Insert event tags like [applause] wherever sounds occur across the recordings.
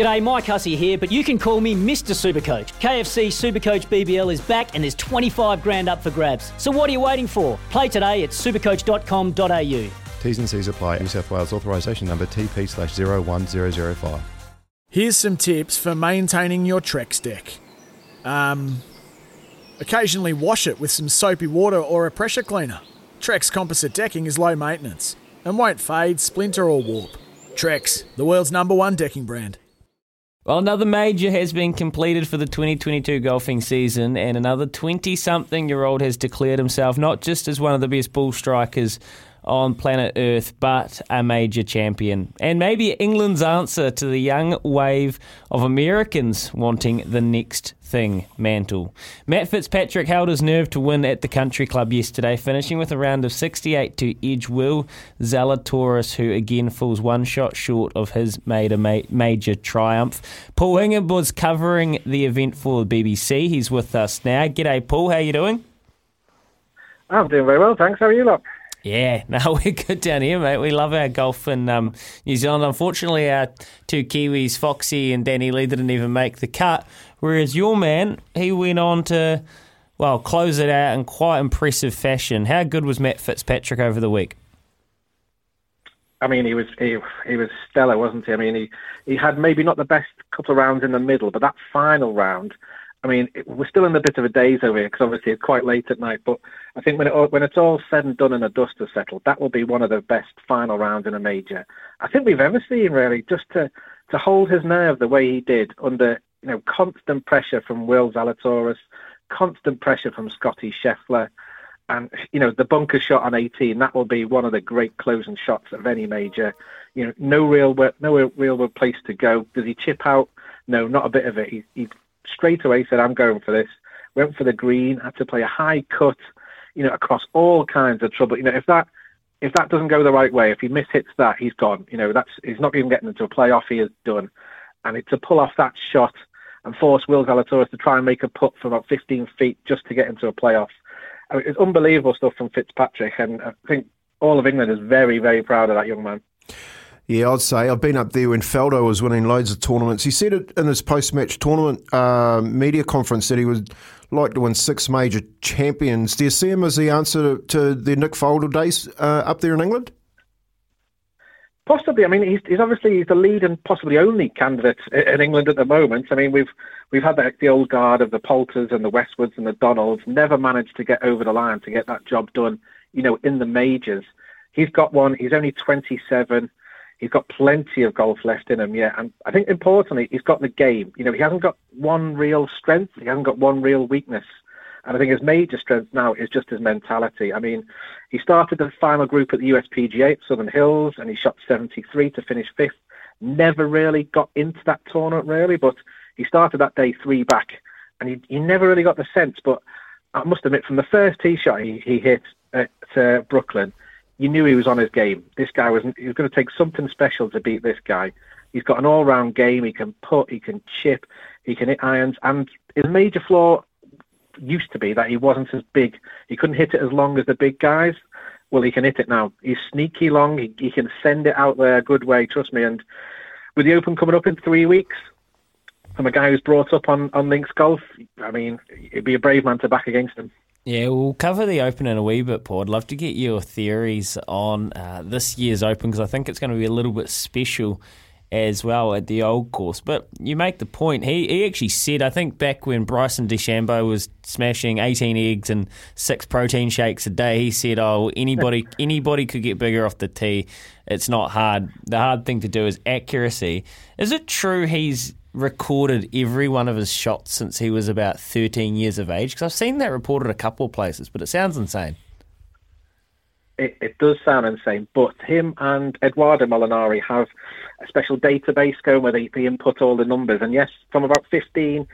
G'day, Mike Hussey here, but you can call me Mr. Supercoach. KFC Supercoach BBL is back and there's 25 grand up for grabs. So what are you waiting for? Play today at supercoach.com.au. T's and C's apply. New South Wales authorisation number TP slash 01005. Here's some tips for maintaining your Trex deck. Um, occasionally wash it with some soapy water or a pressure cleaner. Trex composite decking is low maintenance and won't fade, splinter, or warp. Trex, the world's number one decking brand. Well, another major has been completed for the 2022 golfing season, and another 20 something year old has declared himself not just as one of the best ball strikers on planet Earth, but a major champion. And maybe England's answer to the young wave of Americans wanting the next thing mantle. Matt Fitzpatrick held his nerve to win at the country club yesterday, finishing with a round of 68 to edge Will Zalatoris, who again falls one shot short of his made a major triumph. Paul Hingham was covering the event for the BBC. He's with us now. G'day, Paul. How are you doing? I'm doing very well, thanks. How are you, lot? Yeah, [laughs] no, we're good down here, mate. We love our golf in um, New Zealand. Unfortunately, our two Kiwis, Foxy and Danny Lee, didn't even make the cut. Whereas your man, he went on to, well, close it out in quite impressive fashion. How good was Matt Fitzpatrick over the week? I mean, he was he, he was stellar, wasn't he? I mean, he he had maybe not the best couple of rounds in the middle, but that final round I mean, we're still in a bit of a daze over here because obviously it's quite late at night. But I think when it, when it's all said and done and the dust has settled, that will be one of the best final rounds in a major I think we've ever seen. Really, just to to hold his nerve the way he did under you know constant pressure from Will Zalatoris, constant pressure from Scotty Scheffler, and you know the bunker shot on 18. That will be one of the great closing shots of any major. You know, no real no real place to go. Does he chip out? No, not a bit of it. He, he straight away said, I'm going for this. Went for the green, had to play a high cut, you know, across all kinds of trouble. You know, if that if that doesn't go the right way, if he mishits that, he's gone. You know, that's he's not even getting into a playoff. He is done. And it, to pull off that shot and force Will Zalatoris to try and make a putt from about 15 feet just to get into a playoff. I mean, it's unbelievable stuff from Fitzpatrick, and I think all of England is very, very proud of that young man. Yeah, I'd say I've been up there when Faldo was winning loads of tournaments. He said it in his post-match tournament uh, media conference that he would like to win six major champions. Do you see him as the answer to, to the Nick Faldo days uh, up there in England? Possibly. I mean, he's, he's obviously he's the lead and possibly only candidate in England at the moment. I mean, we've we've had the, the old guard of the Poulters and the Westwoods and the Donalds never managed to get over the line to get that job done. You know, in the majors, he's got one. He's only 27 he's got plenty of golf left in him yet. And I think importantly, he's got the game. You know, he hasn't got one real strength, he hasn't got one real weakness. And I think his major strength now is just his mentality. I mean, he started the final group at the USPGA at Southern Hills and he shot 73 to finish fifth. Never really got into that tournament, really, but he started that day three back and he, he never really got the sense. But I must admit, from the first tee shot he, he hit at uh, Brookline, you knew he was on his game. This guy was he was going to take something special to beat this guy. He's got an all-round game. He can put, he can chip, he can hit irons, and his major flaw used to be that he wasn't as big. He couldn't hit it as long as the big guys. Well, he can hit it now. He's sneaky long. He, he can send it out there a good way. Trust me. And with the Open coming up in three weeks, from a guy who's brought up on on links golf, I mean, it'd be a brave man to back against him. Yeah, we'll cover the Open in a wee bit, Paul. I'd love to get your theories on uh, this year's Open because I think it's going to be a little bit special as well at the old course. But you make the point. He he actually said, I think back when Bryson DeChambeau was smashing 18 eggs and six protein shakes a day, he said, "Oh, anybody [laughs] anybody could get bigger off the tee. It's not hard. The hard thing to do is accuracy." Is it true he's recorded every one of his shots since he was about 13 years of age? Because I've seen that reported a couple of places, but it sounds insane. It, it, does sound insane, but him and Edoardo Molinari have a special database going where they, they input all the numbers. And yes, from about 15,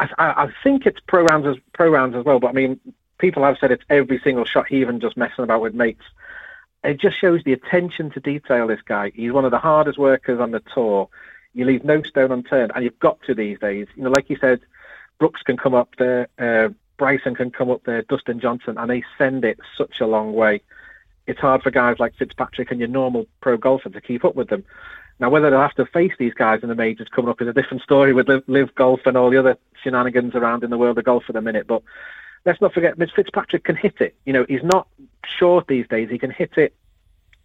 I, I, think it's pro rounds as pro rounds as well. But I mean, people have said it's every single shot, he even just messing about with mates. It just shows the attention to detail. This guy, he's one of the hardest workers on the tour. You leave no stone unturned, and you've got to these days. You know, like you said, Brooks can come up there, uh, Bryson can come up there, Dustin Johnson, and they send it such a long way. It's hard for guys like Fitzpatrick and your normal pro golfer to keep up with them. Now, whether they'll have to face these guys in the majors coming up is a different story with live, LIV Golf and all the other shenanigans around in the world of golf at the minute. But let's not forget, Mitch Fitzpatrick can hit it. You know, he's not short these days. He can hit it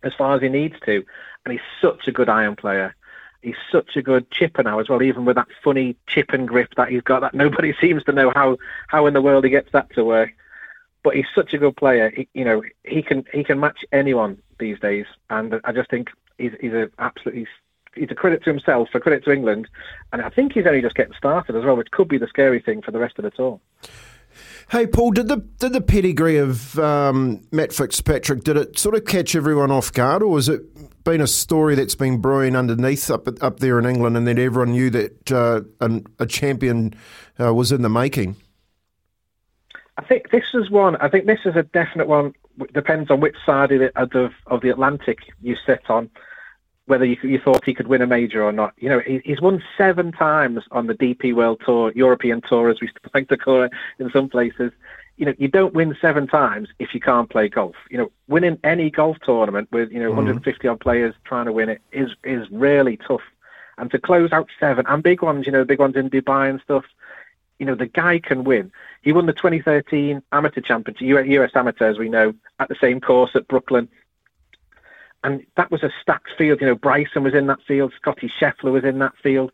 as far as he needs to, and he's such a good iron player. He's such a good chipper now as well, even with that funny chip and grip that he's got. That nobody [laughs] seems to know how how in the world he gets that to work. But he's such a good player. He, you know, he can he can match anyone these days, and I just think he's he's a absolutely he's a credit to himself, a credit to England, and I think he's only just getting started as well, which could be the scary thing for the rest of the tour. Hey Paul, did the did the pedigree of um, Matt Fitzpatrick did it sort of catch everyone off guard, or was it been a story that's been brewing underneath up up there in England, and that everyone knew that uh, an, a champion uh, was in the making? I think this is one. I think this is a definite one. It Depends on which side of the, of the, of the Atlantic you sit on whether you, you, thought he could win a major or not. You know, he, he's won seven times on the DP World Tour, European Tour, as we like to call it in some places. You know, you don't win seven times if you can't play golf. You know, winning any golf tournament with you know mm-hmm. 150 odd players trying to win it is is really tough. And to close out seven and big ones, you know, big ones in Dubai and stuff. You know, the guy can win. He won the 2013 Amateur Championship, US Amateur, as we know, at the same course at Brookline and that was a stacked field. You know, Bryson was in that field, Scotty Scheffler was in that field.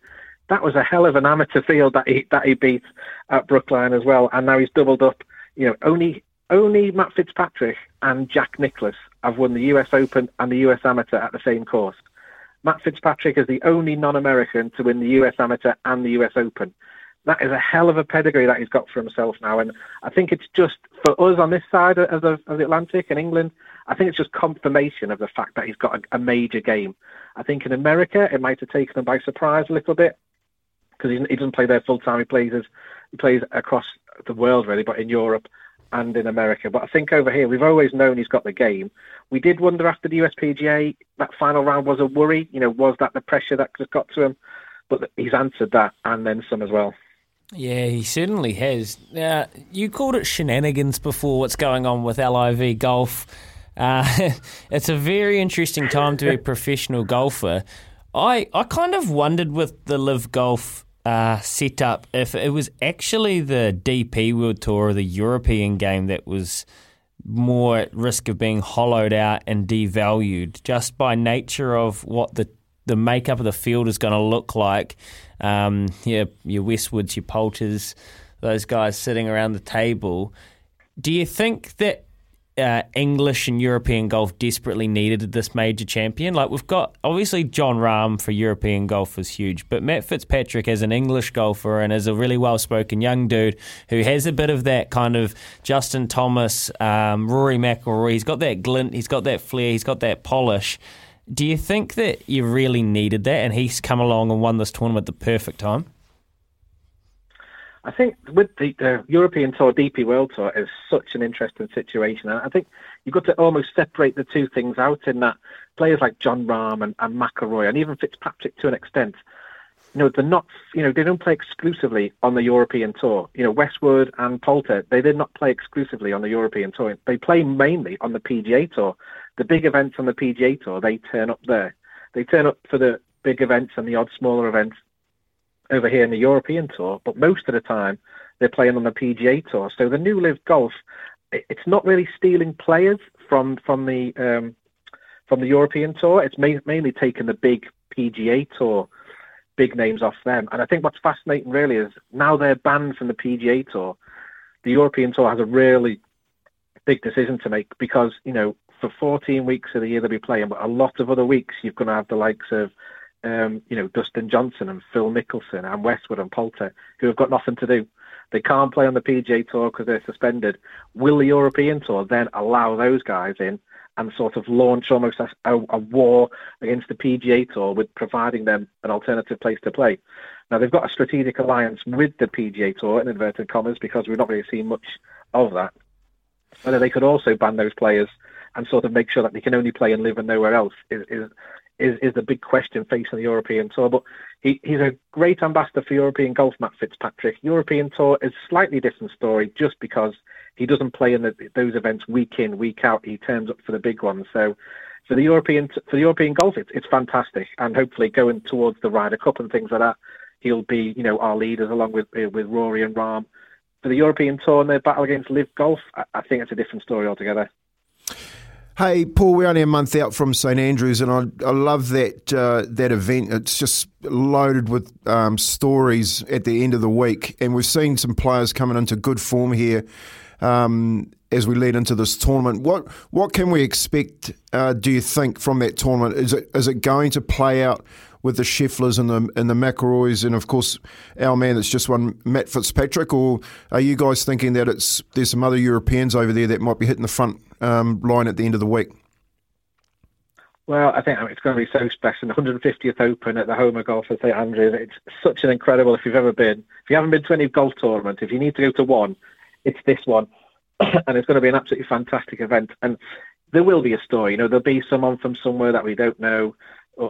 That was a hell of an amateur field that he that he beat at Brookline as well. And now he's doubled up. You know, only only Matt Fitzpatrick and Jack Nicklaus have won the U.S. Open and the U.S. Amateur at the same course. Matt Fitzpatrick is the only non-American to win the U.S. Amateur and the U.S. Open. That is a hell of a pedigree that he's got for himself now, and I think it's just for us on this side of the, of the Atlantic in England I think it's just confirmation of the fact that he's got a, a major game. I think in America it might have taken him by surprise a little bit because he, he, doesn't play there full time. He plays as, he plays across the world really, but in Europe and in America. But I think over here we've always known he's got the game. We did wonder after the USPGA that final round was a worry. You know, was that the pressure that just got to him? But he's answered that and then some as well. Yeah, he certainly has. Now, you called it shenanigans before. What's going on with LIV golf? Uh, [laughs] it's a very interesting time to be a [laughs] professional golfer. I I kind of wondered with the LIV Golf uh, setup if it was actually the DP World Tour or the European game that was more at risk of being hollowed out and devalued just by nature of what the the makeup of the field is going to look like. Um, yeah, your Westwoods, your Poulters, those guys sitting around the table. Do you think that uh, English and European golf desperately needed this major champion. Like we've got obviously Jon Rahm for European golf was huge, but Matt Fitzpatrick as an English golfer and as a really well spoken young dude who has a bit of that kind of Justin Thomas, um, Rory McIlroy. He's got that glint, he's got that flair, he's got that polish. Do you think that you really needed that, and he's come along and won this tournament at the perfect time? I think with the, the, European Tour, DP World Tour is such an interesting situation. And I think you've got to almost separate the two things out in that players like Jon Rahm and, and McIlroy and even Fitzpatrick to an extent, you know, they're not, you know, they don't play exclusively on the European Tour. You know, Westwood and Poulter, they did not play exclusively on the European Tour. They play mainly on the PGA Tour. The big events on the PGA Tour, they turn up there. They turn up for the big events and the odd smaller events over here in the European Tour, but most of the time they're playing on the PGA Tour. So the new LIV Golf, it's not really stealing players from from the um, from the European Tour. It's ma- mainly taking the big PGA Tour big names off them. And I think what's fascinating really is now they're banned from the PGA Tour. The European Tour has a really big decision to make because you know for 14 weeks of the year they'll be playing, but a lot of other weeks you're going to have the likes of um, you know, Dustin Johnson and Phil Mickelson and Westwood and Poulter, who have got nothing to do. They can't play on the PGA Tour because they're suspended. Will the European Tour then allow those guys in and sort of launch almost a, a, war against the PGA Tour with providing them an alternative place to play? Now, they've got a strategic alliance with the PGA Tour, in inverted commas, because we've not really seen much of that. Whether they could also ban those players and sort of make sure that they can only play and LIV and nowhere else is, is is, is the big question facing the European Tour. But he, he's a great ambassador for European golf, Matt Fitzpatrick. European Tour is a slightly different story just because he doesn't play in the, those events week in, week out. He turns up for the big ones. So for the European for the European golf, it's it's fantastic, and hopefully going towards the Ryder Cup and things like that, he'll be you know our leaders along with eh, with Rory and Rahm. For the European Tour and their battle against LIV Golf, I, I think it's a different story altogether. Hey, Paul, we're only a month out from St Andrews, and I, I love that uh, that event. It's just loaded with um, stories at the end of the week, and we've seen some players coming into good form here um, as we lead into this tournament. What what can we expect? Uh, do you think from that tournament? Is it is it going to play out with the Schefflers and the and the McIlroys, and of course our man that's just won, Matt Fitzpatrick, or are you guys thinking that it's there's some other Europeans over there that might be hitting the front um, line at the end of the week? Well, I think it's going to be so special. The 150th Open at the home of golf at St Andrews. It's such an incredible. If you've ever been, if you haven't been to any golf tournament, if you need to go to one, it's this one, [coughs] and it's going to be an absolutely fantastic event. And there will be a story. You know, there'll be someone from somewhere that we don't know,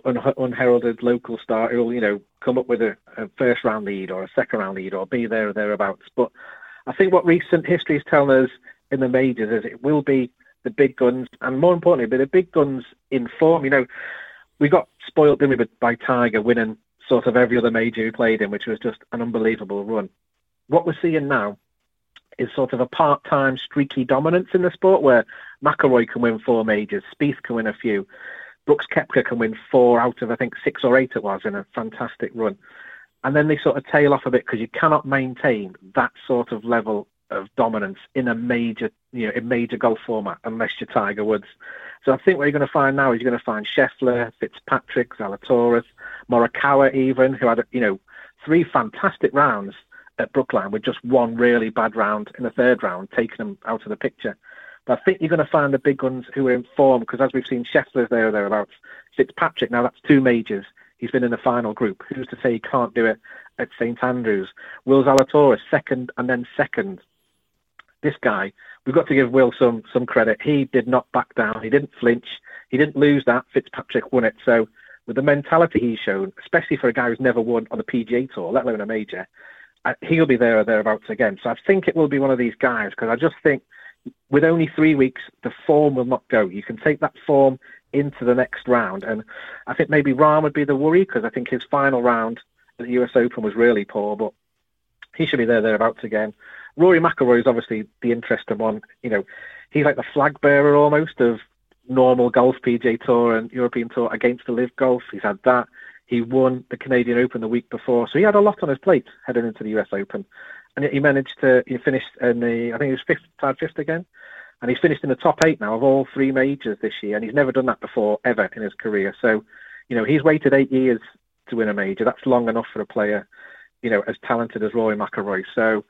un- unheralded local star who will, you know, come up with a, a first round lead or a second round lead or be there or thereabouts. But I think what recent history is telling us in the majors is it will be the big guns, and more importantly, be the big guns in form. You know, we got spoiled, didn't we, by Tiger winning sort of every other major he played in, which was just an unbelievable run. What we're seeing now is sort of a part-time streaky dominance in the sport where McIlroy can win four majors, Spieth can win a few, Brooks Koepka can win four out of I think six or eight it was in a fantastic run, and then they sort of tail off a bit because you cannot maintain that sort of level of dominance in a major, you know, in major golf format unless you're Tiger Woods. So I think what you're going to find now is you're going to find Scheffler, Fitzpatrick, Zalatoris, Morikawa, even who had you know three fantastic rounds at Brookline with just one really bad round in the third round, taking them out of the picture. But I think you're going to find the big guns who are in form because as we've seen, Scheffler's there or thereabouts. Fitzpatrick now that's two majors. He's been in the final group. Who's to say he can't do it at St Andrews? Will Zalatoris second and then second this guy, we've got to give Will some some credit. He did not back down. He didn't flinch. He didn't lose that. Fitzpatrick won it. So with the mentality he's shown, especially for a guy who's never won on the PGA Tour, let alone a major, he'll be there or thereabouts again. So I think it will be one of these guys because I just think with only three weeks, the form will not go. You can take that form into the next round, and I think maybe Rahm would be the worry because I think his final round at the US Open was really poor, but he should be there thereabouts again. Rory McIlroy is obviously the interesting one. You know, he's like the flag bearer almost of normal golf, PGA Tour and European Tour against the LIV Golf. He's had that. He won the Canadian Open the week before, so he had a lot on his plate heading into the US Open, and he managed to he finished in the I think he was fifth, tied fifth again, and he's finished in the top eight now of all three majors this year, and he's never done that before ever in his career. So, you know, he's waited eight years to win a major. That's long enough for a player, you know, as talented as Rory McIlroy. So,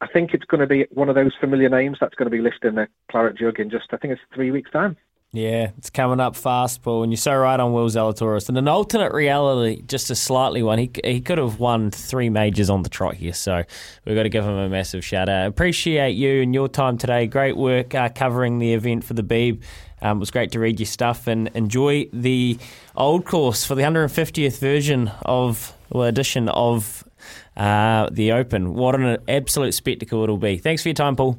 I think it's going to be one of those familiar names that's going to be listed in the claret jug in just I think it's three weeks time. Yeah, it's coming up fast, Paul, and you're so right on Will Zalatoris. And an alternate reality, just a slightly one, he, he could have won three majors on the trot here, so we've got to give him a massive shout out. Appreciate you and your time today. Great work uh, covering the event for the Beeb. Um, it was great to read your stuff and enjoy the old course for the 150th version of, well, edition of uh, the Open. What an absolute spectacle it'll be. Thanks for your time, Paul.